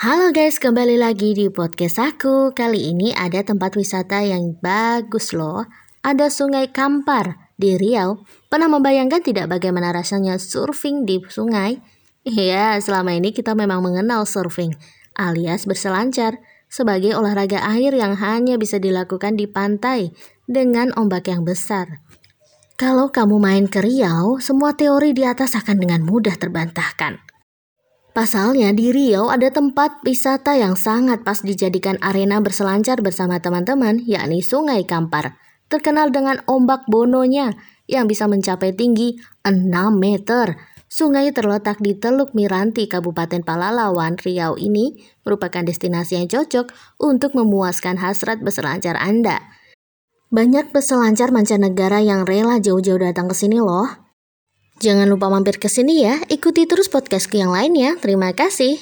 Halo guys, kembali lagi di podcast aku. Kali ini ada tempat wisata yang bagus loh. Ada Sungai Kampar di Riau. Pernah membayangkan tidak bagaimana rasanya surfing di sungai? Iya, selama ini kita memang mengenal surfing alias berselancar sebagai olahraga air yang hanya bisa dilakukan di pantai dengan ombak yang besar. Kalau kamu main ke Riau, semua teori di atas akan dengan mudah terbantahkan. Pasalnya di Riau ada tempat wisata yang sangat pas dijadikan arena berselancar bersama teman-teman, yakni Sungai Kampar. Terkenal dengan ombak bononya yang bisa mencapai tinggi 6 meter. Sungai terletak di Teluk Miranti, Kabupaten Palalawan, Riau ini merupakan destinasi yang cocok untuk memuaskan hasrat berselancar Anda. Banyak peselancar mancanegara yang rela jauh-jauh datang ke sini loh. Jangan lupa mampir ke sini ya, ikuti terus podcastku yang lainnya. Terima kasih.